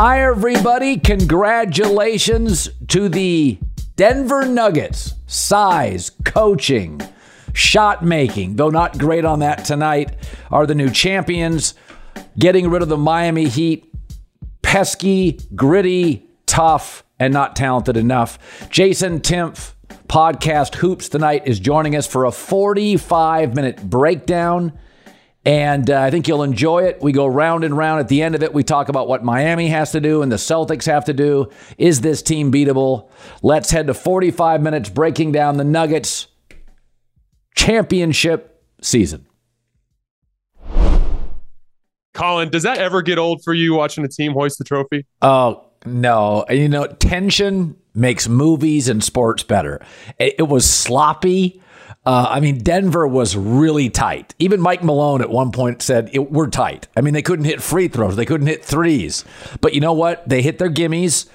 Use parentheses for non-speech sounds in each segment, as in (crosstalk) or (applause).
Hi, everybody. Congratulations to the Denver Nuggets. Size, coaching, shot making, though not great on that tonight, are the new champions. Getting rid of the Miami Heat. Pesky, gritty, tough, and not talented enough. Jason Timpf, podcast Hoops tonight, is joining us for a 45 minute breakdown and uh, I think you'll enjoy it. We go round and round. At the end of it, we talk about what Miami has to do and the Celtics have to do. Is this team beatable? Let's head to 45 minutes breaking down the Nuggets championship season. Colin, does that ever get old for you watching a team hoist the trophy? Oh, no. You know, tension makes movies and sports better. It, was sloppy. Uh, I mean, Denver was really tight. Even Mike Malone at one point said, We're tight. I mean, they couldn't hit free throws, they couldn't hit threes. But you know what? They hit their gimmies.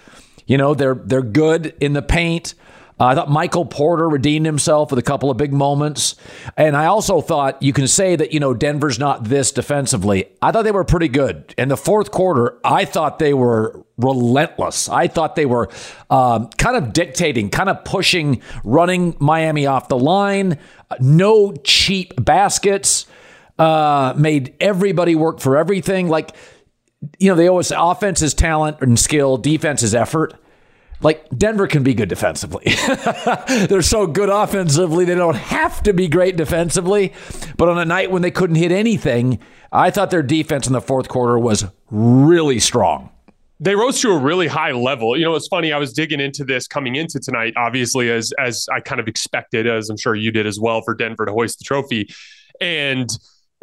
You know, they're, they're good in the paint. Uh, I thought Michael Porter redeemed himself with a couple of big moments. And I also thought you can say that, you know, Denver's not this defensively. I thought they were pretty good. In the fourth quarter, I thought they were relentless. I thought they were um, kind of dictating, kind of pushing, running Miami off the line. No cheap baskets. Uh, made everybody work for everything. Like, you know, they always say offense is talent and skill, defense is effort. Like Denver can be good defensively. (laughs) They're so good offensively, they don't have to be great defensively. But on a night when they couldn't hit anything, I thought their defense in the fourth quarter was really strong they rose to a really high level. You know, it's funny. I was digging into this coming into tonight, obviously, as as I kind of expected, as I'm sure you did as well, for Denver to hoist the trophy. And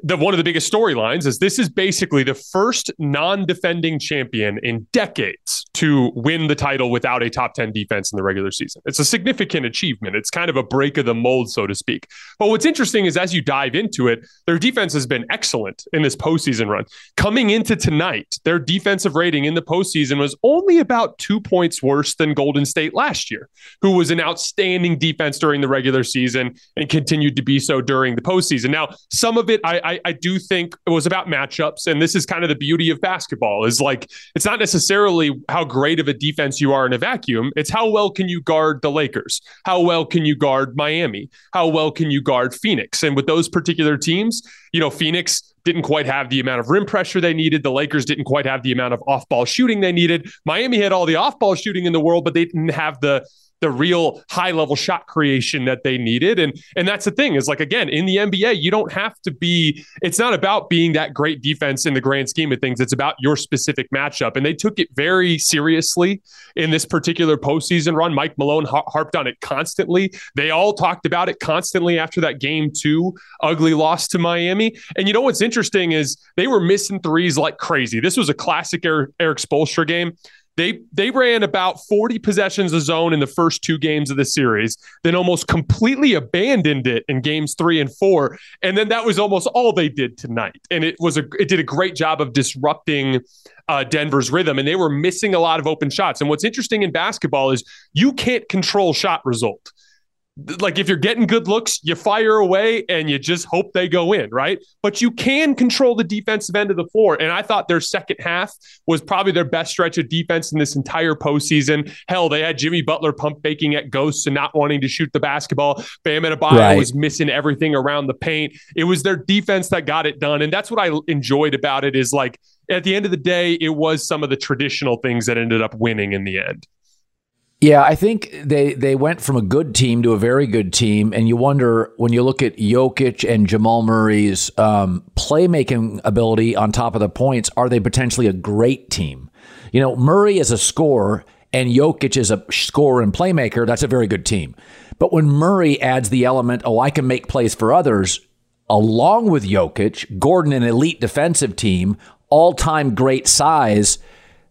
the one of the biggest storylines is this is basically the first non-defending champion in decades to win the title without a top 10 defense in the regular season. It's a significant achievement. It's kind of a break of the mold, so to speak. But what's interesting is as you dive into it, their defense has been excellent in this postseason run. Coming into tonight, their defensive rating in the postseason was only about two points worse than Golden State last year, who was an outstanding defense during the regular season and continued to be so during the postseason. Now, some of it I, I, I do think it was about matchups, and this is kind of the beauty of basketball. Is like it's not necessarily how great of a defense you are in a vacuum. It's how well can you guard the Lakers? How well can you guard Miami? How well can you guard Phoenix? And with those particular teams, you know, Phoenix didn't quite have the amount of rim pressure they needed. The Lakers didn't quite have the amount of off ball shooting they needed. Miami had all the off ball shooting in the world, but they didn't have the the real high level shot creation that they needed. And and that's the thing is like again in the NBA, you don't have to be. It's not about being that great defense in the grand scheme of things. It's about your specific matchup. And they took it very seriously in this particular postseason run. Mike Malone harped on it constantly. They all talked about it constantly after that game two ugly loss to Miami. And you know what's interesting is they were missing threes like crazy. This was a classic Erik, Erik Spoelstra game. They they ran about 40 possessions a zone in the first two games of the series, then almost completely abandoned it in games 3 and 4, and then that was almost all they did tonight. And it was a it did a great job of disrupting uh, Denver's rhythm, and they were missing a lot of open shots. And what's interesting in basketball is you can't control shot result like if you're getting good looks, you fire away and you just hope they go in, right? But you can control the defensive end of the floor. And I thought their second half was probably their best stretch of defense in this entire postseason. Hell, they had Jimmy Butler pump faking at ghosts and not wanting to shoot the basketball. Bam Adebayo right. was missing everything around the paint. It was their defense that got it done. And that's what I enjoyed about it is like at the end of the day, it was some of the traditional things that ended up winning in the end. Yeah, I think they they went from a good team to a very good team, and you wonder when you look at Jokic and Jamal Murray's um, playmaking ability on top of the points, are they potentially a great team? You know, Murray is a scorer and Jokic is a scorer and playmaker. That's a very good team. But when Murray adds the element, oh, I can make plays for others, along with Jokic, Gordon, an elite defensive team, all time great size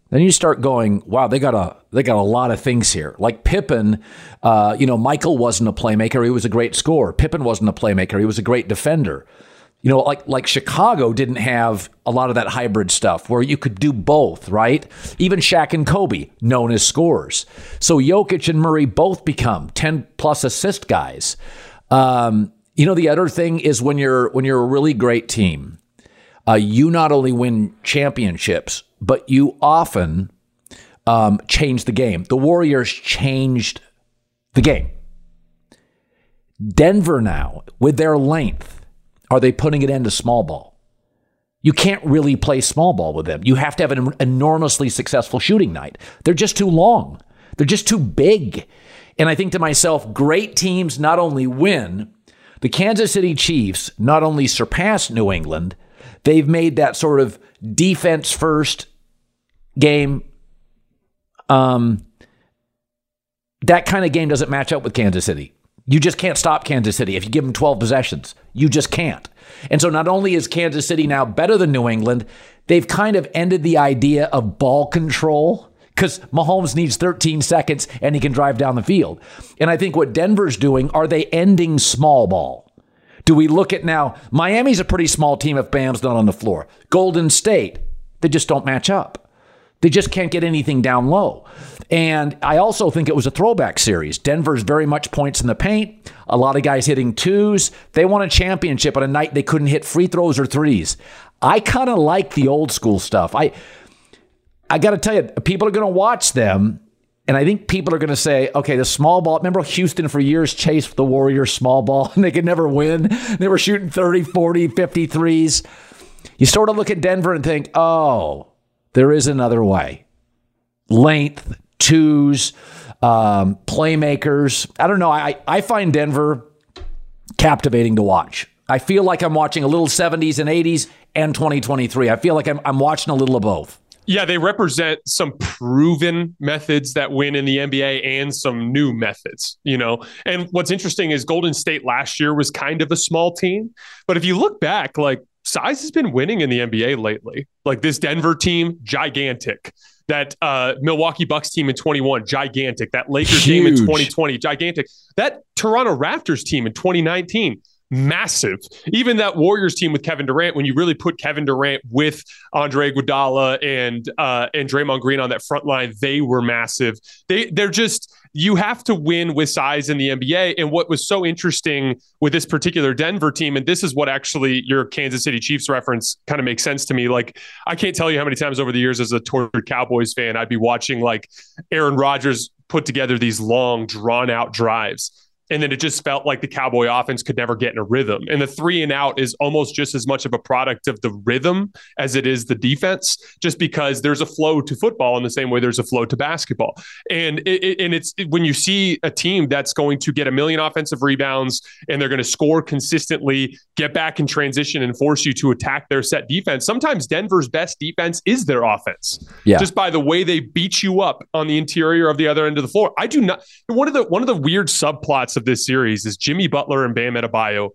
then you start going, wow, they got a they got a lot of things here. Like Pippen, uh, you know, Michael wasn't a playmaker; he was a great scorer. Pippen wasn't a playmaker; he was a great defender. You know, like like Chicago didn't have a lot of that hybrid stuff where you could do both, right? Even Shaq and Kobe, known as scorers. So Jokic and Murray both become ten plus assist guys. Um, you know, the other thing is when you're when you're a really great team, uh, you not only win championships but you often um, change the game. The Warriors changed the game. Denver now, with their length, are they putting it into small ball? You can't really play small ball with them. You have to have an enormously successful shooting night. They're just too long. They're just too big. And I think to myself, great teams not only win, the Kansas City Chiefs not only surpass New England, they've made that sort of defense first game. Um, that kind of game doesn't match up with Kansas City. You just can't stop Kansas City if you give them 12 possessions. You just can't. And so not only is Kansas City now better than New England, they've kind of ended the idea of ball control because Mahomes needs 13 seconds and he can drive down the field. And I think what Denver's doing, are they ending small ball? Do we look at now, Miami's a pretty small team if Bam's not on the floor. Golden State, they just don't match up. They just can't get anything down low. And I also think it was a throwback series. Denver's very much points in the paint. A lot of guys hitting twos. They won a championship on a night they couldn't hit free throws or threes. I kind of like the old school stuff. I I got to tell you, people are going to watch them and I think people are going to say, okay, the small ball. Remember Houston for years chased the Warriors small ball (laughs) and they could never win. They were shooting 30, 40, 53s. You sort of look at Denver and think, oh, there is another way. Length, twos, um, playmakers. I don't know. I, I find Denver captivating to watch. I feel like I'm watching a little 70s and 80s and 2023. I feel like I'm, I'm watching a little of both. Yeah, they represent some proven methods that win in the NBA and some new methods, you know. And what's interesting is Golden State last year was kind of a small team, but if you look back, like size has been winning in the NBA lately. Like this Denver team, gigantic. That uh, Milwaukee Bucks team in 21, gigantic. That Lakers Huge. team in 2020, gigantic. That Toronto Raptors team in 2019, massive. Even that Warriors team with Kevin Durant, when you really put Kevin Durant with Andre Iguodala and uh, and Draymond Green on that front line, they were massive. They they're just you have to win with size in the NBA. And what was so interesting with this particular Denver team, and this is what actually your Kansas City Chiefs reference kind of makes sense to me. Like, I can't tell you how many times over the years as a tortured Cowboys fan, I'd be watching like Aaron Rodgers put together these long, drawn out drives and then it just felt like the Cowboy offense could never get in a rhythm. And the three and out is almost just as much of a product of the rhythm as it is the defense, just because there's a flow to football in the same way there's a flow to basketball. And it, it, and it's when you see a team that's going to get a million offensive rebounds and they're going to score consistently, get back in transition, and force you to attack their set defense. Sometimes Denver's best defense is their offense, yeah. just by the way they beat you up on the interior of the other end of the floor. I do not. One of the one of the weird subplots of this series is Jimmy Butler and Bam Adebayo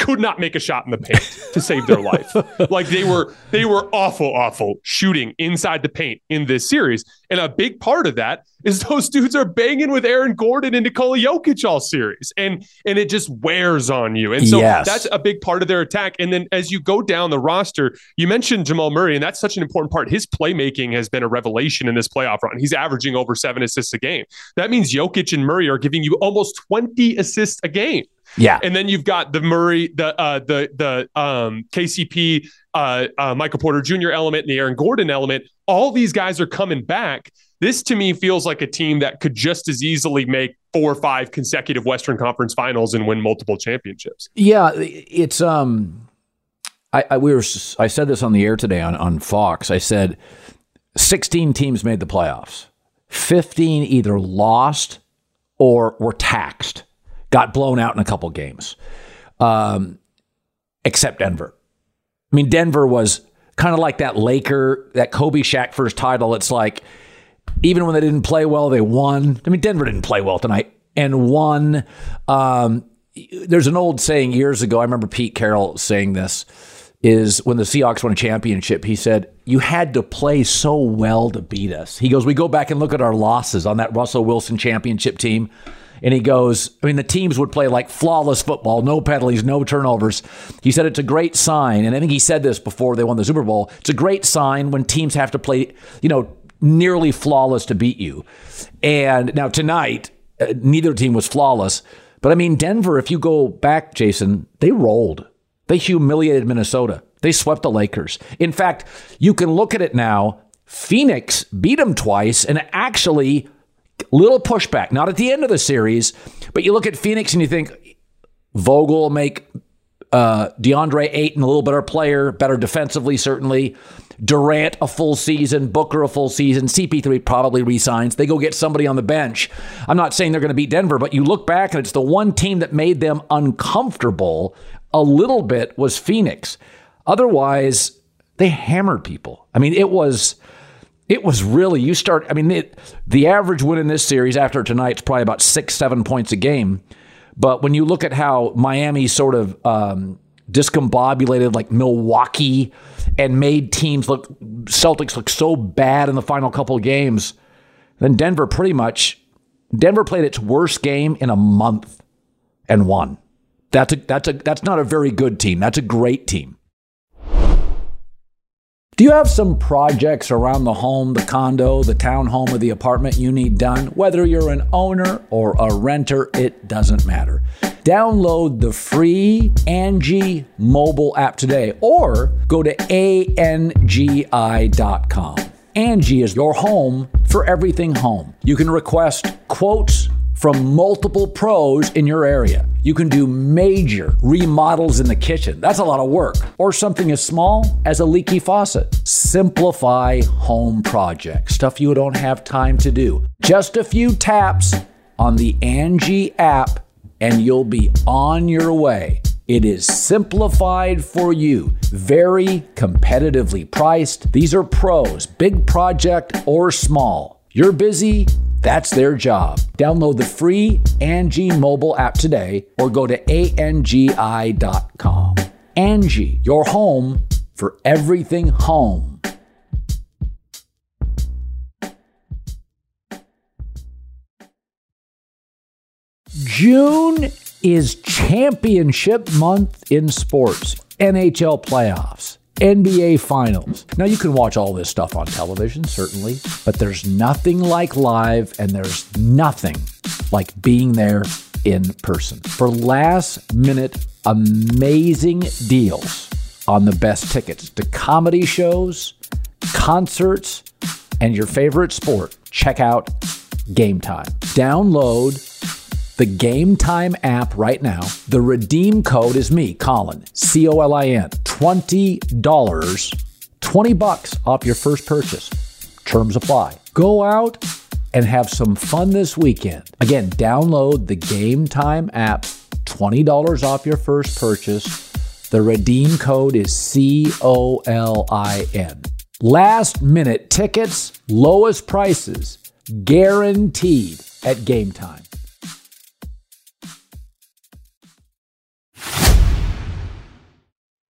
could not make a shot in the paint to save their life. (laughs) Like they were they were awful, awful shooting inside the paint in this series. And a big part of that is (laughs) those dudes are banging with Aaron Gordon and Nikola Jokic all series. And and it just wears on you. And so Yes. that's a big part of their attack. And then as you go down the roster, you mentioned Jamal Murray, and that's such an important part. His playmaking has been a revelation in this playoff run. He's averaging over seven assists a game. That means Jokic and Murray are giving you almost 20 assists a game. Yeah. And then you've got the Murray, the uh, the the um, KCP, uh, uh, Michael Porter Jr. element, and the Aaron Gordon element. All these guys are coming back. This to me feels like a team that could just as easily make four or five consecutive Western Conference Finals and win multiple championships. Yeah, it's um, I, I we were I said this on the air today on on Fox. I said sixteen teams made the playoffs. Fifteen either lost or were taxed, got blown out in a couple games, um, except Denver. I mean, Denver was kind of like that Laker, that Kobe Shaq first title. It's like even when they didn't play well, they won. I mean, Denver didn't play well tonight and won. Um, there's an old saying years ago. I remember Pete Carroll saying this is when the Seahawks won a championship, he said, You had to play so well to beat us. He goes, We go back and look at our losses on that Russell Wilson championship team. And he goes, I mean, the teams would play like flawless football, no penalties, no turnovers. He said it's a great sign. And I think he said this before they won the Super Bowl. It's a great sign when teams have to play, you know, nearly flawless to beat you. And now tonight, uh, neither team was flawless. But I mean, Denver, if you go back, Jason, they rolled. They humiliated Minnesota. They swept the Lakers. In fact, you can look at it now. Phoenix beat them twice and actually little pushback, not at the end of the series, but you look at Phoenix and you think Vogel will make uh, DeAndre Ayton a little better player, better defensively, certainly. Durant a full season, Booker a full season, CP3 probably resigns. They go get somebody on the bench. I'm not saying they're going to beat Denver, but you look back and it's the one team that made them uncomfortable a little bit was Phoenix. Otherwise, they hammered people. I mean, it was it was really you start. I mean, it, the average win in this series after tonight is probably about six, seven points a game. But when you look at how Miami sort of um, discombobulated like Milwaukee and made teams look Celtics look so bad in the final couple of games, then Denver pretty much Denver played its worst game in a month and won. That's a that's a that's not a very good team. That's a great team. Do you have some projects around the home, the condo, the townhome, or the apartment you need done? Whether you're an owner or a renter, it doesn't matter. Download the free Angie mobile app today or go to angi.com. Angie is your home for everything home. You can request quotes from multiple pros in your area. You can do major remodels in the kitchen. That's a lot of work. Or something as small as a leaky faucet. Simplify home projects, stuff you don't have time to do. Just a few taps on the Angie app and you'll be on your way. It is simplified for you, very competitively priced. These are pros, big project or small. You're busy, that's their job. Download the free Angie mobile app today or go to ANGI.com. Angie, your home for everything home. June is championship month in sports, NHL playoffs. NBA finals. Now, you can watch all this stuff on television, certainly, but there's nothing like live, and there's nothing like being there in person. For last minute, amazing deals on the best tickets to comedy shows, concerts, and your favorite sport, check out Game Time. Download the Game Time app right now. The redeem code is me, Colin, C O L I N. $20, 20 bucks off your first purchase. Terms apply. Go out and have some fun this weekend. Again, download the Game Time app, $20 off your first purchase. The redeem code is C O L I N. Last minute tickets, lowest prices, guaranteed at Game Time.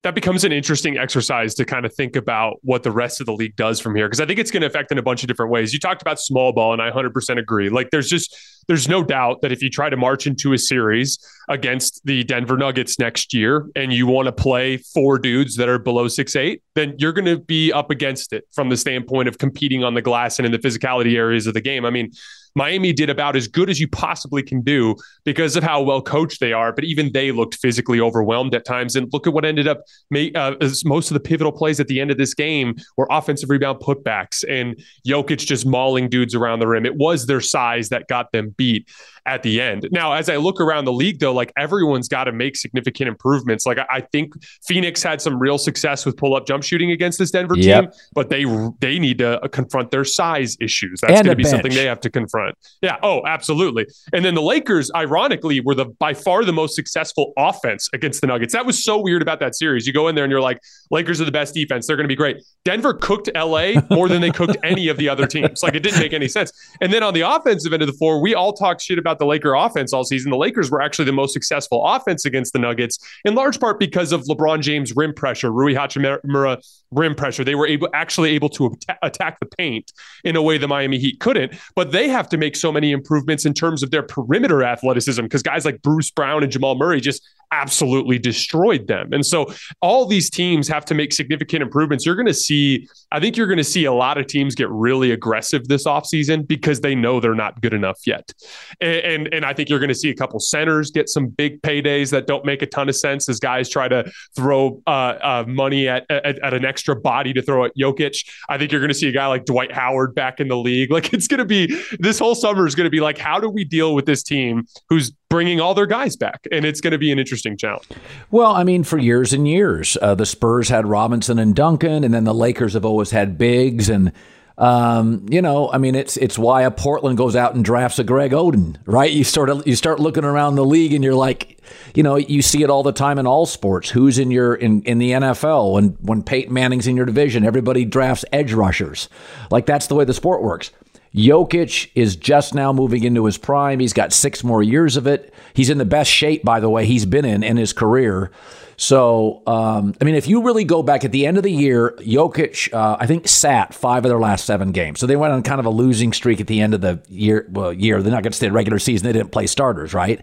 That becomes an interesting exercise to kind of think about what the rest of the league does from here because I think it's going to affect in a bunch of different ways. You talked about small ball, and I 100% agree. Like, there's just there's no doubt that if you try to march into a series against the Denver Nuggets next year and you want to play four dudes that are below six eight, then you're going to be up against it from the standpoint of competing on the glass and in the physicality areas of the game. I mean, Miami did about as good as you possibly can do because of how well coached they are. But even they looked physically overwhelmed at times. And look at what ended up uh, most of the pivotal plays at the end of this game were offensive rebound putbacks and Jokic just mauling dudes around the rim. It was their size that got them beat at the end. Now, as I look around the league, though, like everyone's got to make significant improvements. Like I, I, think Phoenix had some real success with pull up jump shooting against this Denver yep. team, but they they need to uh, confront their size issues. That's going to be bench. something they have to confront. Yeah. Oh, absolutely. And then the Lakers, ironically, were the by far the most successful offense against the Nuggets. That was so weird about that series. You go in there and you're like, Lakers are the best defense. They're going to be great. Denver cooked LA more than they cooked any of the other teams. Like it didn't make any sense. And then on the offensive end of the floor, we all talked shit about about the Laker offense all season. The Lakers were actually the most successful offense against the Nuggets, in large part because of LeBron James rim pressure, Rui Hachimura rim pressure. They were able actually able to attack the paint in a way the Miami Heat couldn't. But they have to make so many improvements in terms of their perimeter athleticism because guys like Bruce Brown and Jamal Murray just absolutely destroyed them. And so all these teams have to make significant improvements. You're going to see, I think you're going to see a lot of teams get really aggressive this offseason because they know they're not good enough yet. And, and, and I think you're going to see a couple centers get some big paydays that don't make a ton of sense as guys try to throw uh, uh, money at, at, at an extra body to throw at Jokic. I think you're going to see a guy like Dwight Howard back in the league. (laughs) Like it's going to be this whole summer is going to be like, how do we deal with this team who's bringing all their guys back? And it's going to be an interesting challenge. Well, I mean, for years and years, uh, the Spurs had Robinson and Duncan, and then the Lakers have always had bigs and. Um, you know, I mean, it's it's why a Portland goes out and drafts a Greg Oden, right? You sort of you start looking around the league and you're like, you know, you see it all the time in all sports. Who's in your in, in the NFL when when Peyton Manning's in your division, everybody drafts edge rushers. Like that's the way the sport works. Jokic is just now moving into his prime. He's got six more years of it. He's in the best shape, by the way, he's been in in his career. So, um, I mean, if you really go back at the end of the year, Jokic, uh, I think, sat five of their last seven games. So they went on kind of a losing streak at the end of the year. Well, year they're not going to stay in regular season. They didn't play starters, right?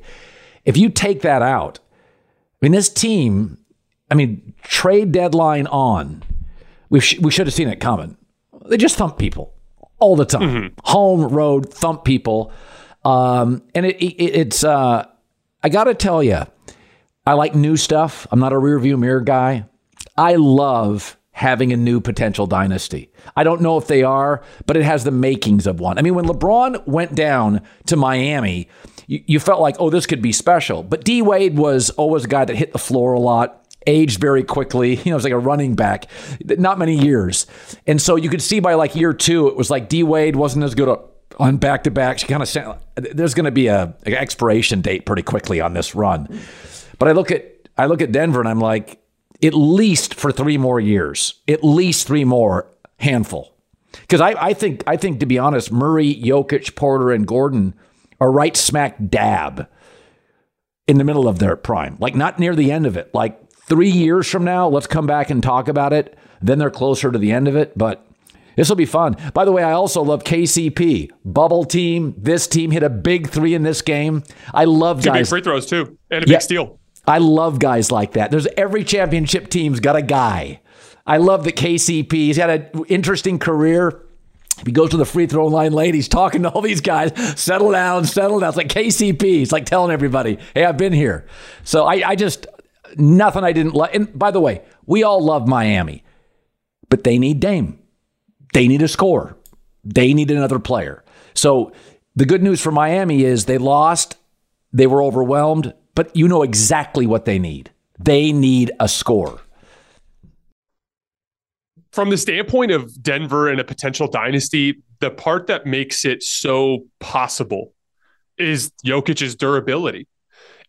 If you take that out, I mean, this team, I mean, trade deadline on, we sh- we should have seen it coming. They just thump people all the time. Mm-hmm. Home, road, thump people. Um, and it, it, it's, uh, I got to tell you, I like new stuff. I'm not a rearview mirror guy. I love having a new potential dynasty. I don't know if they are, but it has the makings of one. I mean, when LeBron went down to Miami, you, you felt like, oh, this could be special. But D Wade was always a guy that hit the floor a lot aged very quickly. (laughs) You know, it was like a running back, not many years. And so you could see by like year two, it was like D Wade wasn't as good on back to back. She kind of there's going to be a, a expiration date pretty quickly on this run. But I look at I look at Denver and I'm like, at least for three more years, at least three more handful. Because I, I think I think to be honest, Murray, Jokic, Porter, and Gordon are right smack dab in the middle of their prime, like not near the end of it. Like three years from now, let's come back and talk about it. Then they're closer to the end of it. But this will be fun. By the way, I also love KCP. Bubble team. This team hit a big three in this game. I love Two guys. big free throws, too, and a yeah, big steal. I love guys like that. There's every championship team's got a guy. I love that KCP. He's had an interesting career. He goes to the free throw line late. He's talking to all these guys. Settle down, settle down. It's like KCP. He's like telling everybody, hey, I've been here. So I, I just, nothing I didn't like. And by the way, we all love Miami, but they need Dame. They need a score. They need another player. So the good news for Miami is they lost. They were overwhelmed, but you know exactly what they need. They need a score. From the standpoint of Denver and a potential dynasty, the part that makes it so possible is Jokic's durability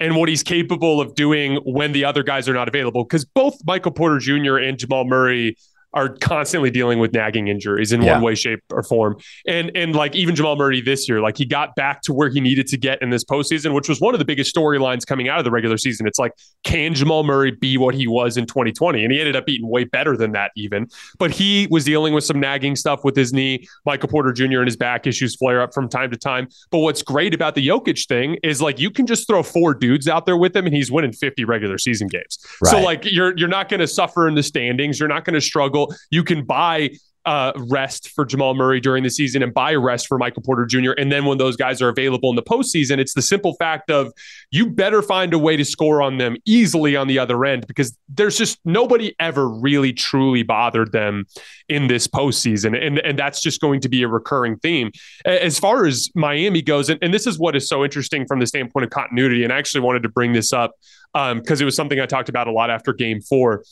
and what he's capable of doing when the other guys are not available. Because both Michael Porter Jr. and Jamal Murray are constantly dealing with nagging injuries in Yeah. one way, shape, or form. And and like even Jamal Murray this year, like he got back to where he needed to get in this postseason, which was one of the biggest storylines coming out of the regular season. It's like, can Jamal Murray be what he was in 2020? And he ended up being way better than that, even. But he was dealing with some nagging stuff with his knee. Michael Porter Jr. and his back issues flare up from time to time. But what's great about the Jokic thing is like you can just throw four dudes out there with him and he's winning 50 regular season games. So like you're you're not going to suffer in the standings. You're not going to struggle. You can buy uh, rest for Jamal Murray during the season and buy rest for Michael Porter Jr. And then when those guys are available in the postseason, it's the simple fact of you better find a way to score on them easily on the other end because there's just nobody ever really truly bothered them in this postseason. And, and that's just going to be a recurring theme. As far as Miami goes, and, and this is what is so interesting from the standpoint of continuity, and I actually wanted to bring this up Um, because it was something I talked about a lot after game four.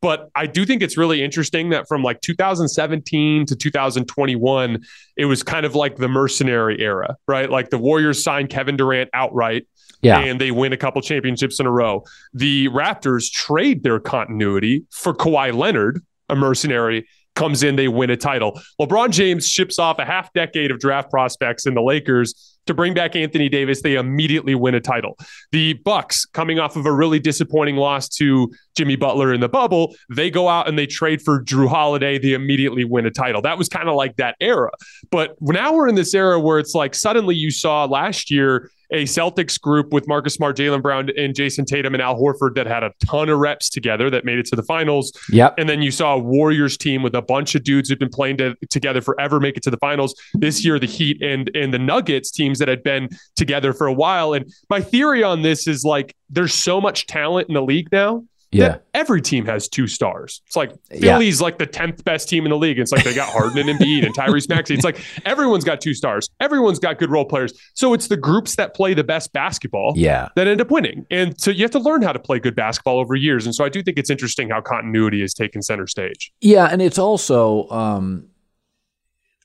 But I do think it's really interesting that from like 2017 to 2021, it was kind of like the mercenary era, right? Like the Warriors signed Kevin Durant outright Yeah. and they win a couple championships in a row. The Raptors trade their continuity for Kawhi Leonard, a mercenary, comes in, they win a title. LeBron James ships off a half decade of draft prospects in the Lakers to bring back Anthony Davis. They immediately win a title. The Bucks, coming off of a really disappointing loss to Jimmy Butler in the bubble, they go out and they trade for Jrue Holiday. They immediately win a title. That was kind of like that era. But now we're in this era where it's like suddenly you saw last year a Celtics group with Marcus Smart, Jaylen Brown, and Jayson Tatum and Al Horford that had a ton of reps together that made it to the finals. Yep. And then you saw a Warriors team with a bunch of dudes who've been playing to, together forever make it to the finals. This year, the Heat and and the Nuggets teams that had been together for a while. And my theory on this is like there's so much talent in the league now. Yeah. every team has two stars. It's like Yeah. Philly's like the tenth best team in the league. It's like they got Harden and Embiid and Tyrese (laughs) Maxey. It's like everyone's got two stars. Everyone's got good role players. So it's the groups that play the best basketball Yeah. that end up winning. And so you have to learn how to play good basketball over years. And so I do think it's interesting how continuity is taken center stage. Yeah, and it's also um,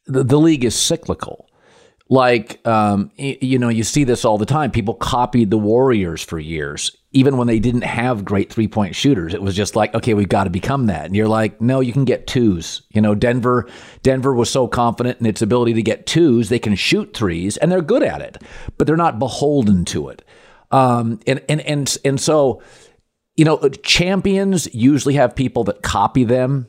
the the league is cyclical. Like um, you know, you see this all the time. People copied the Warriors for years, even when they didn't have great three point shooters. It was just like, okay, we've got to become that. And you're like, no, you can get twos. You know, Denver Denver was so confident in its ability to get twos, they can shoot threes, and they're good at it, but they're not beholden to it. Um, and and and and so you know, champions usually have people that copy them,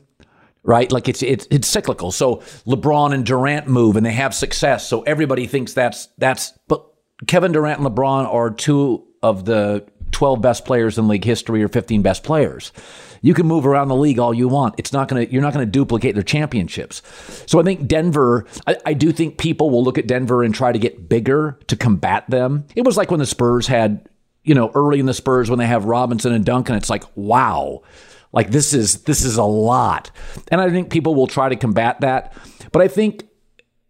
right? Like it's it's it's cyclical. So LeBron and Durant move and they have success, so everybody thinks that's that's. But Kevin Durant and LeBron are two of the twelve best players in league history or fifteen best players. You can move around the league all you want. It's not gonna you're not gonna duplicate their championships. So I think Denver. I, I do think people will look at Denver and try to get bigger to combat them. It was like when the Spurs had you know, early in the Spurs when they have Robinson and Duncan, it's like, wow, like this is this is a lot. And I think people will try to combat that. But I think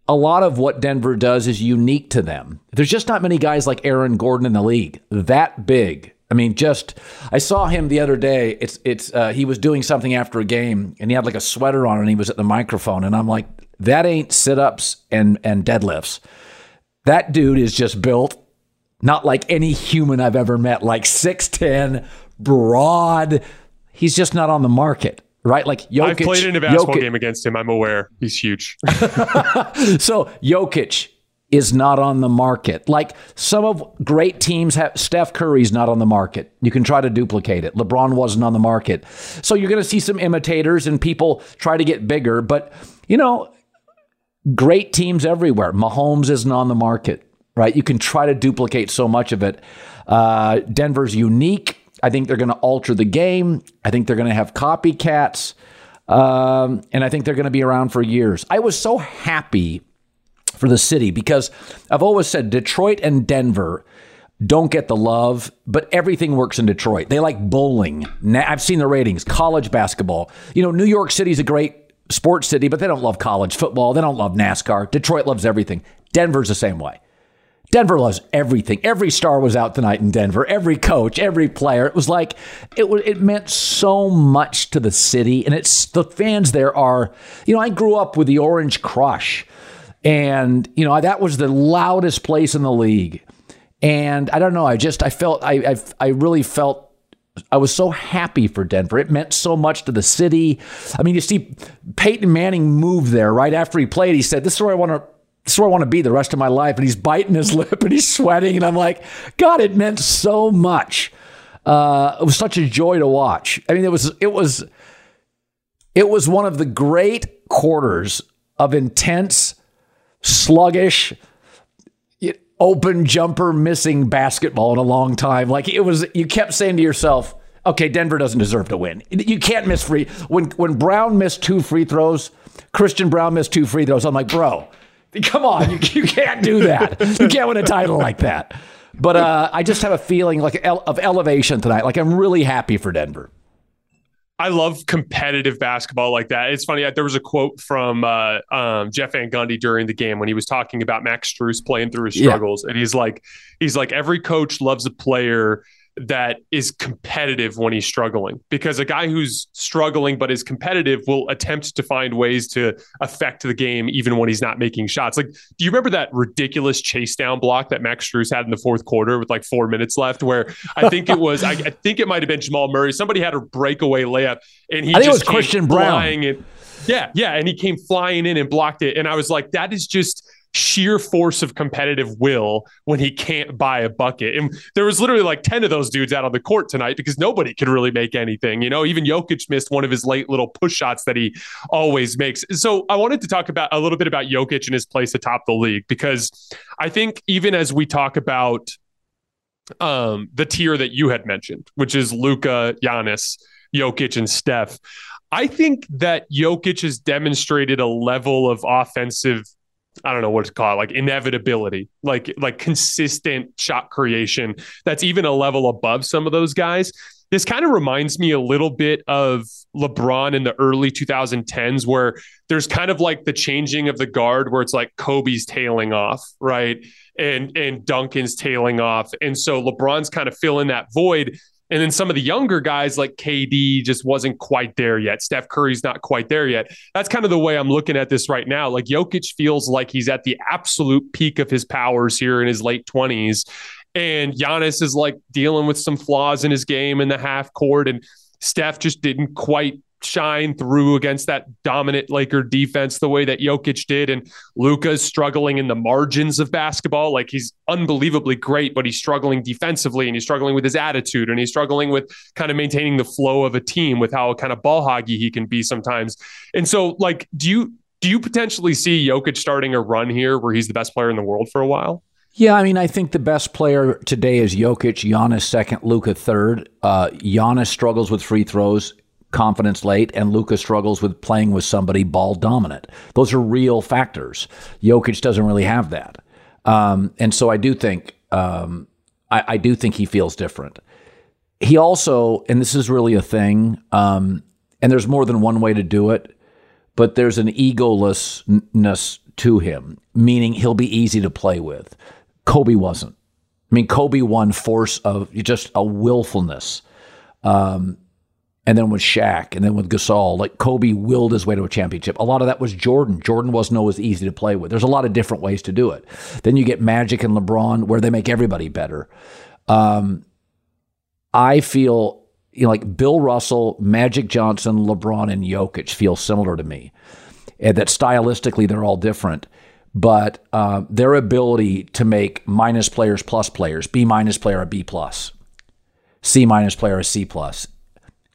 a lot of what Denver does is unique to them. There's just not many guys like Aaron Gordon in the league that big. I mean, just I saw him the other day. It's it's uh, he was doing something after a game and he had like a sweater on and he was at the microphone and I'm like, that ain't sit ups and and deadlifts. That dude is just built not like any human I've ever met, like 6'10, broad. He's just not on the market, right? Like Jokic. I've played in a basketball Jokic- game against him. I'm aware he's huge. (laughs) So Jokic is not on the market. Like some of great teams have Steph Curry's not on the market. You can try to duplicate it. LeBron wasn't on the market. So you're going to see some imitators and people try to get bigger, but you know, great teams everywhere. Mahomes isn't on the market, right? You can try to duplicate so much of it. Uh, Denver's unique. I think they're going to alter the game. I think they're going to have copycats. Um, and I think they're going to be around for years. I was so happy for the city because I've always said Detroit and Denver don't get the love, but everything works in Detroit. They like bowling. I've seen the ratings, college basketball. You know, New York City's a great sports city, but they don't love college football. They don't love NASCAR. Detroit loves everything. Denver's the same way. Denver loves everything. Every star was out tonight in Denver. Every coach, every player. It was like it was. It meant so much to the city, and it's the fans there are. You know, I grew up with the Orange Crush, and you know that was the loudest place in the league. And I don't know. I just I felt I I, I really felt I was so happy for Denver. It meant so much to the city. I mean, you see Peyton Manning moved there right after he played. He said, "This is where I want to." This is where I want to be the rest of my life. And he's biting his (laughs) lip and he's sweating. And I'm like, God, it meant so much. Uh, it was such a joy to watch. I mean, it was it was it was one of the great quarters of intense, sluggish, open jumper missing basketball in a long time. Like it was, you kept saying to yourself, okay, Denver doesn't deserve to win. You can't miss free. When when Brown missed two free throws, Christian Brown missed two free throws. I'm like, bro, come on, you, you can't do that. You can't win a title like that. But uh, I just have a feeling like of elevation tonight. Like I'm really happy for Denver. I love competitive basketball like that. It's funny. There was a quote from uh, um, Jeff Van Gundy during the game when he was talking about Max Strus playing through his struggles, yeah. and he's like, he's like, every coach loves a player that is competitive when he's struggling because a guy who's struggling but is competitive will attempt to find ways to affect the game even when he's not making shots. Like, do you remember that ridiculous chase down block that Max Strus had in the fourth quarter with like four minutes left? Where I think it was, I, I think it might have been Jamal Murray. Somebody had a breakaway layup and he I think just it was Christian. And, yeah, yeah, and he came flying in and blocked it, and I was like, that is just sheer force of competitive will when he can't buy a bucket. And there was literally like 10 of those dudes out on the court tonight because nobody could really make anything. You know, even Jokic missed one of his late little push shots that he always makes. So I wanted to talk about a little bit about Jokic and his place atop the league because I think even as we talk about um, the tier that you had mentioned, which is Luka, Giannis, Jokic, and Steph. I think that Jokic has demonstrated a level of offensive I don't know what to call it, like inevitability, like like consistent shot creation. That's even a level above some of those guys. This kind of reminds me a little bit of LeBron in the early 2010s, where there's kind of like the changing of the guard, where it's like Kobe's tailing off, right, and and Duncan's tailing off, and so LeBron's kind of filling that void. And then some of the younger guys like KD just wasn't quite there yet. Steph Curry's not quite there yet. That's kind of the way I'm looking at this right now. Like Jokic feels like he's at the absolute peak of his powers here in his late 20s. And Giannis is like dealing with some flaws in his game in the half court. And Steph just didn't quite shine through against that dominant Laker defense the way that Jokic did. And Luka's struggling in the margins of basketball. Like he's unbelievably great, but he's struggling defensively and he's struggling with his attitude and he's struggling with kind of maintaining the flow of a team with how kind of ball hoggy he can be sometimes. And so, like, do you do you potentially see Jokic starting a run here where he's the best player in the world for a while? Yeah, I mean, I think the best player today is Jokic, Giannis second, Luka third. Uh, Giannis struggles with free throws confidence late, and Luka struggles with playing with somebody ball dominant. Those are real factors. Jokic doesn't really have that, um, and so I do think um, I, I, do think he feels different. He also, and this is really a thing, um, and there's more than one way to do it, but there's an egolessness to him, meaning he'll be easy to play with. Kobe wasn't. I mean, Kobe won force of just a willfulness. Um, and then with Shaq, and then with Gasol, like Kobe willed his way to a championship. A lot of that was Jordan. Jordan wasn't always easy to play with. There's a lot of different ways to do it. Then you get Magic and LeBron, where they make everybody better. Um, I feel you know, like Bill Russell, Magic Johnson, LeBron, and Jokic feel similar to me. And that stylistically they're all different, but uh, their ability to make minus players plus players, B minus player a B plus, C minus player a C plus,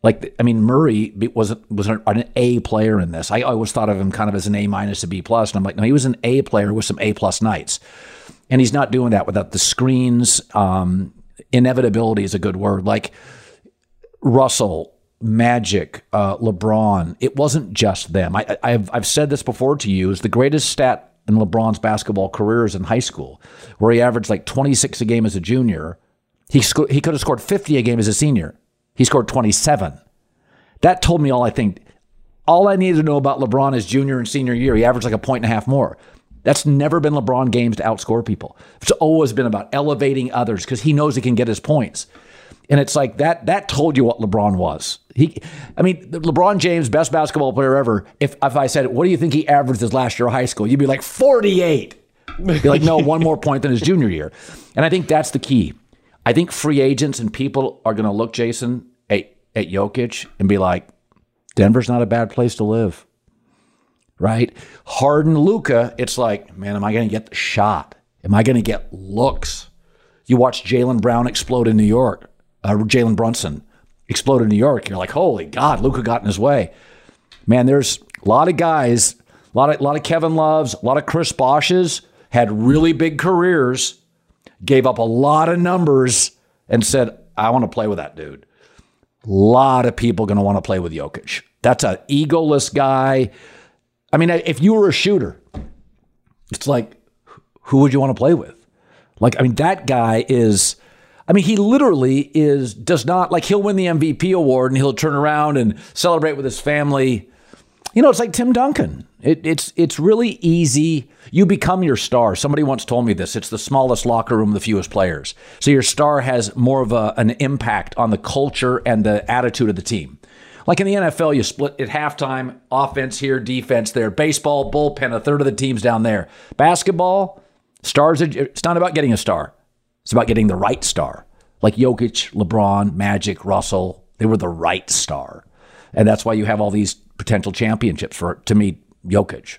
like I mean, Murray was was an, A player in this. I always thought of him kind of as an A minus, a B plus, and I'm like, no, he was an A player with some A plus nights, and he's not doing that without the screens. Um, inevitability is a good word. Like Russell, Magic, uh, LeBron. It wasn't just them. I, have I've said this before to you. Is the greatest stat in LeBron's basketball career is in high school, where he averaged like 26 a game as a junior. He he could have scored 50 a game as a senior. He scored 27. That told me all I think. All I needed to know about LeBron is junior and senior year. He averaged like a point and a half more. That's never been LeBron games to outscore people. It's always been about elevating others because he knows he can get his points. And it's like that that told you what LeBron was. He I mean, LeBron James, best basketball player ever. If if I said, what do you think he averaged his last year of high school? You'd be like 48. Be like, no, one more point than his junior year. And I think that's the key. I think free agents and people are to look, Jason, at, at Jokic and be like, Denver's not a bad place to live. Right? Harden Luka, it's like, man, am I going to get the shot? Am I going to get looks? You watch Jaylen Brown explode in New York, uh, Jalen Brunson explode in New York. You're like, holy God, Luka got in his way. Man, there's a lot of guys, a lot of, a lot of Kevin Loves, a lot of Chris Boshes had really big careers, gave up a lot of numbers, and said, I want to play with that dude. A lot of people going to want to play with Jokic. That's an egoless guy. I mean, if you were a shooter, it's like, who would you want to play with? Like, I mean, that guy is. I mean, he literally is does not like he'll win the MVP award and he'll turn around and celebrate with his family. You know, it's like Tim Duncan. It, it's it's really easy. You become your star. Somebody once told me this. It's the smallest locker room, the fewest players. So your star has more of a, an impact on the culture and the attitude of the team. Like in the NFL, you split at halftime, offense here, defense there. Baseball, bullpen, a third of the teams down there. Basketball, stars. It's not about getting a star. It's about getting the right star. Like Jokic, LeBron, Magic, Russell. They were the right star, and that's why you have all these potential championships for to me Jokic.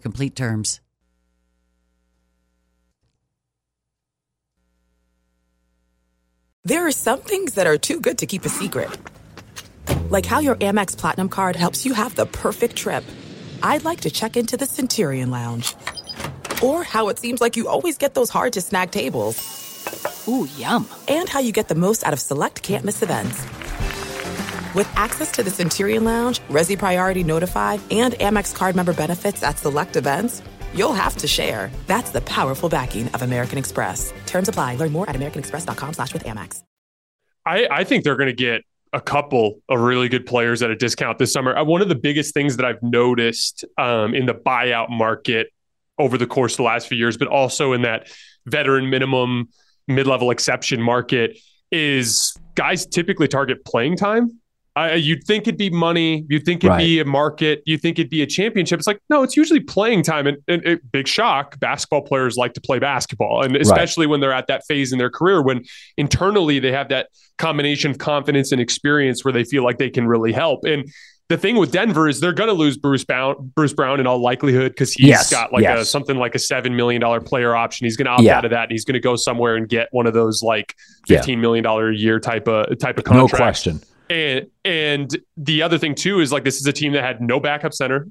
complete terms. There are some things that are too good to keep a secret. Like how your Amex Platinum card helps you have the perfect trip. I'd like to check into the Centurion Lounge. Or how it seems like you always get those hard to snag tables. Ooh, yum. And how you get the most out of select can't miss events. With access to the Centurion Lounge, Resy Priority Notified, and Amex card member benefits at select events, you'll have to share. That's the powerful backing of American Express. Terms apply. Learn more at americanexpress.com slash with Amex. I, I think they're going to get a couple of really good players at a discount this summer. Uh, one of the biggest things that I've noticed um, in the buyout market over the course of the last few years, but also in that veteran minimum mid-level exception market is guys typically target playing time you'd think it'd be money. You'd think it'd right. be a market. You think it'd be a championship. It's like, no, it's usually playing time. And, and, and, big shock, basketball players like to play basketball. And especially right. when they're at that phase in their career when internally they have that combination of confidence and experience where they feel like they can really help. And the thing with Denver is they're going to lose Bruce Brown, Bruce Brown in all likelihood because he's yes, got like yes. a something like a seven million dollar player option. He's going to opt yeah. out of that, and he's going to go somewhere and get one of those like fifteen yeah. million dollar a year type of type of contract. No question. And and the other thing too is like this is a team that had no backup center.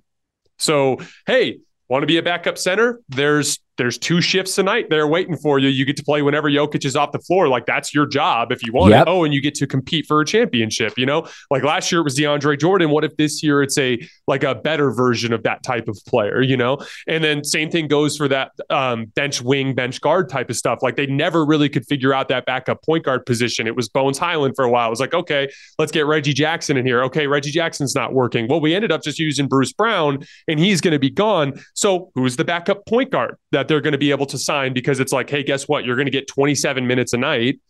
So hey, want to be a backup center? There's there's two shifts tonight there waiting for you. You get to play whenever Jokic is off the floor. Like that's your job if you want yep. it. Oh, and you get to compete for a championship. You know, like last year it was DeAndre Jordan. What if this year it's a like a better version of that type of player? You know, and then same thing goes for that um, bench wing, bench guard type of stuff. Like they never really could figure out that backup point guard position. It was Bones Hyland for a while. It was like, okay, let's get Reggie Jackson in here. Okay, Reggie Jackson's not working. Well, we ended up just using Bruce Brown, and he's going to be gone. So who's the backup point guard that they're going to be able to sign because it's like, hey, guess what? You're going to get 27 minutes a night.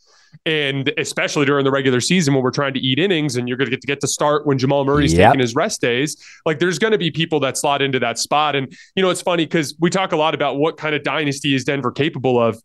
And especially during the regular season when we're trying to eat innings and you're going to get to get to start when Jamal Murray's yep. taking his rest days, like there's going to be people that slot into that spot. And, you know, it's funny because we talk a lot about what kind of dynasty is Denver capable of.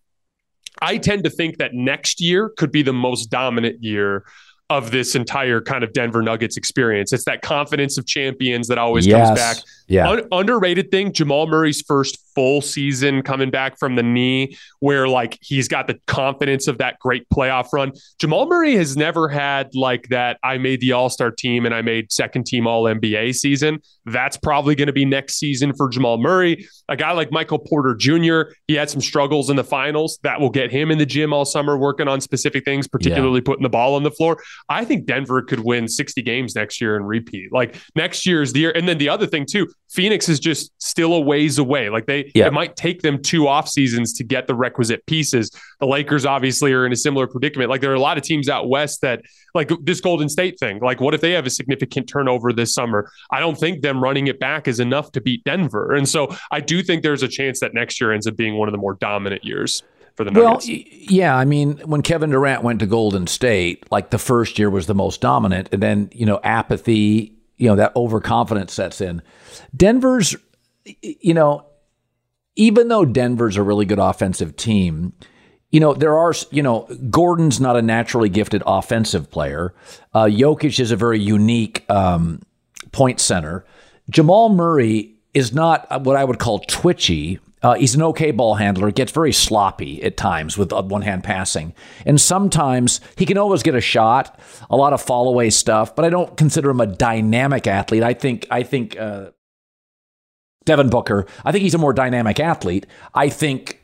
I tend to think that next year could be the most dominant year of this entire kind of Denver Nuggets experience. It's that confidence of champions that always yes. comes back. Yeah. Un- underrated thing, Jamal Murray's first full season coming back from the knee, where like he's got the confidence of that great playoff run. Jamal Murray has never had like that. I made the All Star team and I made second team All NBA season. That's probably going to be next season for Jamal Murray. A guy like Michael Porter Jr., he had some struggles in the finals. That will get him in the gym all summer working on specific things, particularly yeah. putting the ball on the floor. I think Denver could win 60 games next year and repeat. Like next year's the year. And then the other thing too, Phoenix is just still a ways away. Like they, yeah. it might take them two off seasons to get the requisite pieces. The Lakers obviously are in a similar predicament. Like there are a lot of teams out west that like this Golden State thing. Like what if they have a significant turnover this summer? I don't think them running it back is enough to beat Denver. And so I do think there's a chance that next year ends up being one of the more dominant years for the Nuggets. Well, yeah, I mean, when Kevin Durant went to Golden State, like the first year was the most dominant, and then you know apathy, you know that overconfidence sets in. Denver's, you know, even though Denver's a really good offensive team, you know, there are, you know, Gordon's not a naturally gifted offensive player. Uh, Jokic is a very unique um, point center. Jamal Murray is not what I would call twitchy. Uh, he's an okay ball handler. Gets very sloppy at times with one hand passing, and sometimes he can always get a shot. A lot of fall away stuff, but I don't consider him a dynamic athlete. I think I think uh, Devin Booker. I think he's a more dynamic athlete. I think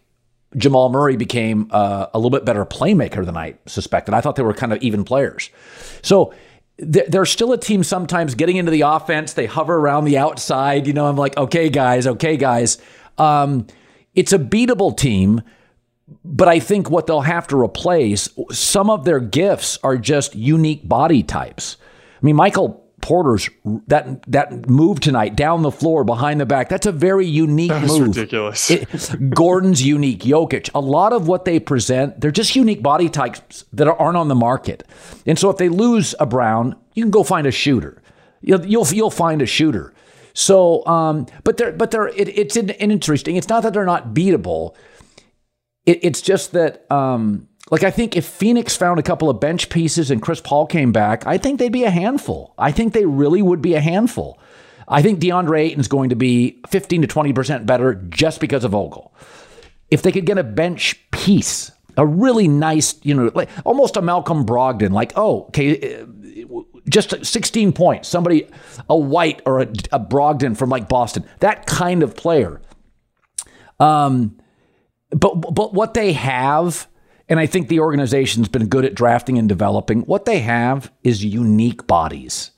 Jamal Murray became uh, a little bit better playmaker than I suspected. I thought they were kind of even players. So they're still a team sometimes getting into the offense. They hover around the outside. You know, I'm like, okay, guys, okay, guys. Um, it's a beatable team, but I think what they'll have to replace, some of their gifts are just unique body types. I mean, Michael Porter's that that move tonight down the floor behind the back. That's a very unique move. Ridiculous. It, Gordon's (laughs) unique. Jokic. A lot of what they present, they're just unique body types that aren't on the market. And so if they lose a Brown, you can go find a shooter. You'll you'll, you'll find a shooter. So, um, but they're but they're it, it's an, interesting. It's not that they're not beatable. It, it's just that um, like I think if Phoenix found a couple of bench pieces and Chris Paul came back, I think they'd be a handful. I think they really would be a handful. I think DeAndre Ayton's going to be 15 to 20% better just because of Vogel. If they could get a bench piece, a really nice, you know, like almost a Malcolm Brogdon, like, oh, okay, just 16 points, somebody, a White or a, a Brogdon from like Boston, that kind of player. Um, but but what they have, and I think the organization's been good at drafting and developing. What they have is unique bodies.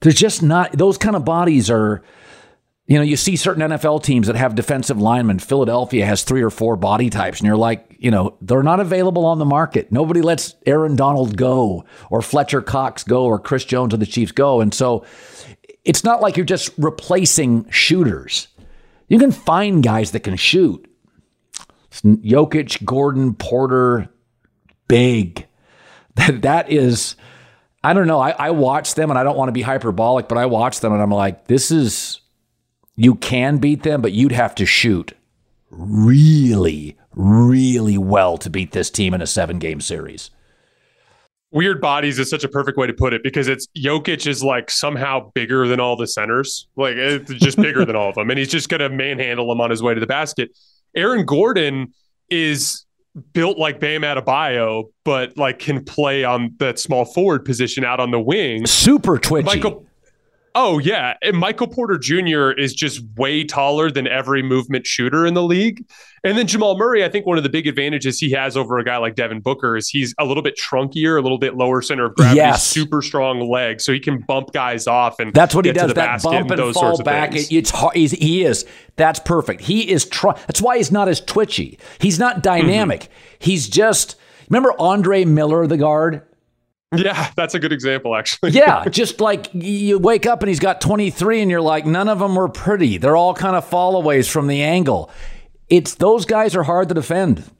There's just not those kind of bodies are you know, you see certain NFL teams that have defensive linemen. Philadelphia has three or four body types, and you're like, you know, they're not available on the market. Nobody lets Aaron Donald go, or Fletcher Cox go, or Chris Jones of the Chiefs go. And so it's not like you're just replacing shooters. You can find guys that can shoot. Jokic, Gordon, Porter, big. (laughs) That that is, I don't know. I, I watch them and I don't want to be hyperbolic, but I watch them and I'm like, this is you can beat them, but you'd have to shoot really, really well to beat this team in a seven game series. Weird bodies is such a perfect way to put it because it's Jokic is like somehow bigger than all the centers, like it's just bigger than all of them, and he's just gonna manhandle them on his way to the basket. Aaron Gordon is built like Bam Adebayo, but like can play on that small forward position out on the wing. Super twitchy. Michael Oh yeah, and Michael Porter Jr. is just way taller than every movement shooter in the league. And then Jamal Murray, I think one of the big advantages he has over a guy like Devin Booker is he's a little bit trunkier, a little bit lower center of gravity, yes. super strong legs, so he can bump guys off and that's what he does. That bump and, and fall back. It, it's hard. He is. That's perfect. He is. Tr- that's why he's not as twitchy. He's not dynamic. Mm-hmm. He's just. Remember Andre Miller, the guard? Yeah, that's a good example, actually. yeah, just like you wake up and he's got 23, and you're like, none of them were pretty. They're all kind of fallaways from the angle. It's those guys are hard to defend.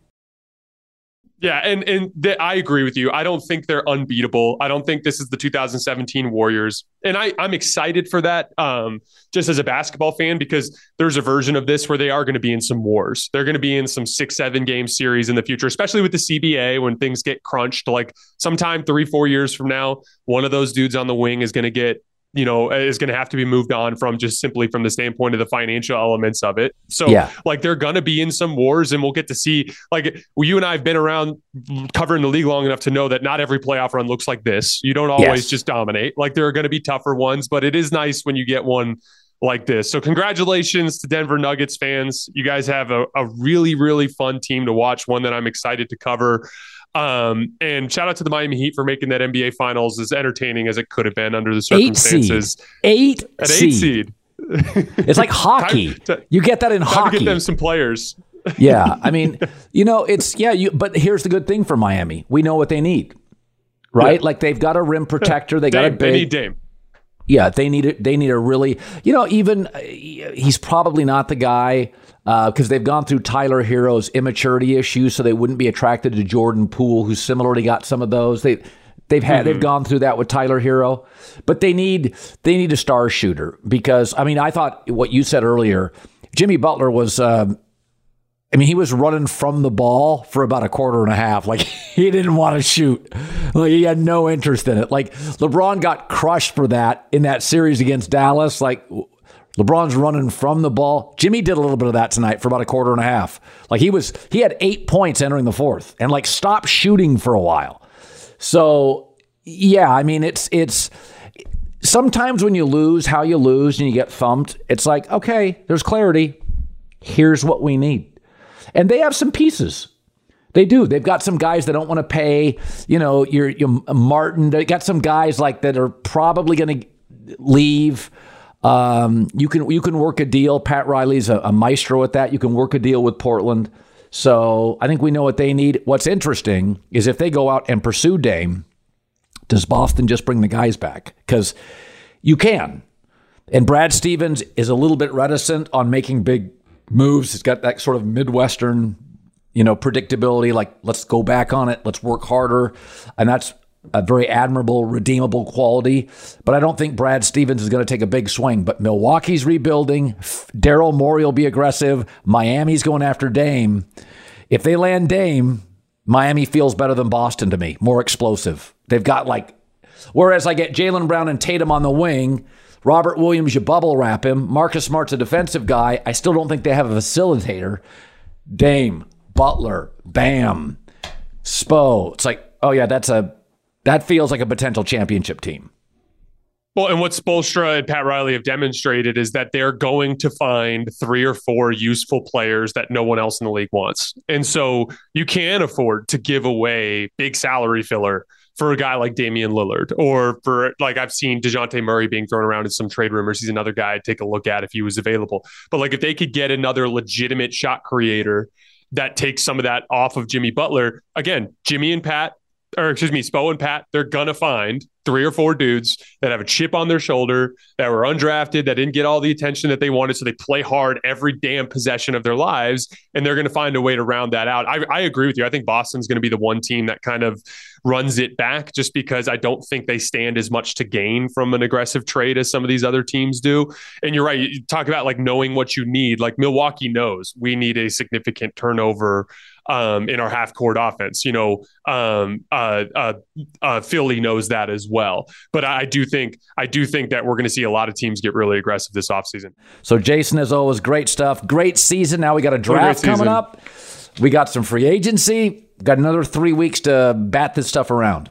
Yeah, and and th- I agree with you. I don't think they're unbeatable. I don't think this is the 2017 Warriors, and I I'm excited for that. Um, just as a basketball fan, because there's a version of this where they are going to be in some wars. They're going to be in some six seven game series in the future, especially with the CBA when things get crunched. Like sometime three four years from now, one of those dudes on the wing is going to get you know, is going to have to be moved on from just simply from the standpoint of the financial elements of it. So, yeah. like, they're going to be in some wars, and we'll get to see. Like, you and I have been around covering the league long enough to know that not every playoff run looks like this. You don't always yes. just dominate. Like, there are going to be tougher ones, but it is nice when you get one like this. So, congratulations to Denver Nuggets fans. You guys have a, a really, really fun team to watch, one that I'm excited to cover. Um, and shout out to the Miami Heat for making that NBA Finals as entertaining as it could have been under the circumstances. Eight seed. Eight At eight seed. (laughs) it's like hockey. to, you get that in hockey. Get them some players. (laughs) yeah, I mean, you know, it's yeah. You but here's the good thing for Miami. We know what they need, right? Yeah. Like they've got a rim protector. They Dame, got a big. They need Dame. Yeah, they need it. They need a really, you know, even uh, he's probably not the guy because uh, they've gone through Tyler Herro's immaturity issues, so they wouldn't be attracted to Jordan Poole, who similarly got some of those. They they've had mm-hmm. they've gone through that with Tyler Herro, but they need they need a star shooter because I mean I thought what you said earlier, Jimmy Butler was. Um, I mean, he was running from the ball for about a quarter and a half. Like (laughs) (laughs) he didn't want to shoot. Like he had no interest in it. Like LeBron got crushed for that in that series against Dallas. Like LeBron's running from the ball. Jimmy did a little bit of that tonight for about a quarter and a half. Like he was, he had eight points entering the fourth and like stopped shooting for a while. So yeah, I mean, it's, it's, sometimes when you lose, how you lose and you get thumped, it's like, okay, there's clarity. Here's what we need. And they have some pieces. They do. They've got some guys that don't want to pay, you know, your, your Martin. They got some guys like that are probably going to leave. Um, you can you can work a deal. Pat Riley's a, a maestro at that. You can work a deal with Portland. So I think we know what they need. What's interesting is if they go out and pursue Dame, does Boston just bring the guys back? Because you can. And Brad Stevens is a little bit reticent on making big moves. He's got that sort of Midwestern, you know, predictability. Like, let's go back on it. Let's work harder. And that's a very admirable, redeemable quality. But I don't think Brad Stevens is going to take a big swing. But Milwaukee's rebuilding. Daryl Morey will be aggressive. Miami's going after Dame. If they land Dame, Miami feels better than Boston to me, more explosive. They've got like, whereas I get Jaylen Brown and Tatum on the wing, Robert Williams, you bubble wrap him. Marcus Smart's a defensive guy. I still don't think they have a facilitator. Dame, Butler, Bam, Spo. It's like, oh yeah, that's a that feels like a potential championship team. Well, and what Spoelstra and Pat Riley have demonstrated is that they're going to find three or four useful players that no one else in the league wants. And so you can afford to give away big salary filler for a guy like Damian Lillard, or for like I've seen Dejounte Murray being thrown around in some trade rumors. He's another guy I'd take a look at if he was available. But like if they could get another legitimate shot creator that takes some of that off of Jimmy Butler, again, Jimmy and Pat, or excuse me, Spo and Pat, they're gonna find three or four dudes that have a chip on their shoulder, that were undrafted, that didn't get all the attention that they wanted. So they play hard every damn possession of their lives, and they're to find a way to round that out. I, I agree with you. I think Boston's to be the one team that kind of runs it back just because I don't think they stand as much to gain from an aggressive trade as some of these other teams do. And you're right. You talk about like knowing what you need. Like Milwaukee knows we need a significant turnover um, in our half court offense. You know, um, uh, uh, uh, Philly knows that as well. But I do think I do think that we're going to see a lot of teams get really aggressive this offseason. So Jason, as always, great stuff. Great season. Now we got a draft coming up. We got some free agency. Got another three weeks to bat this stuff around.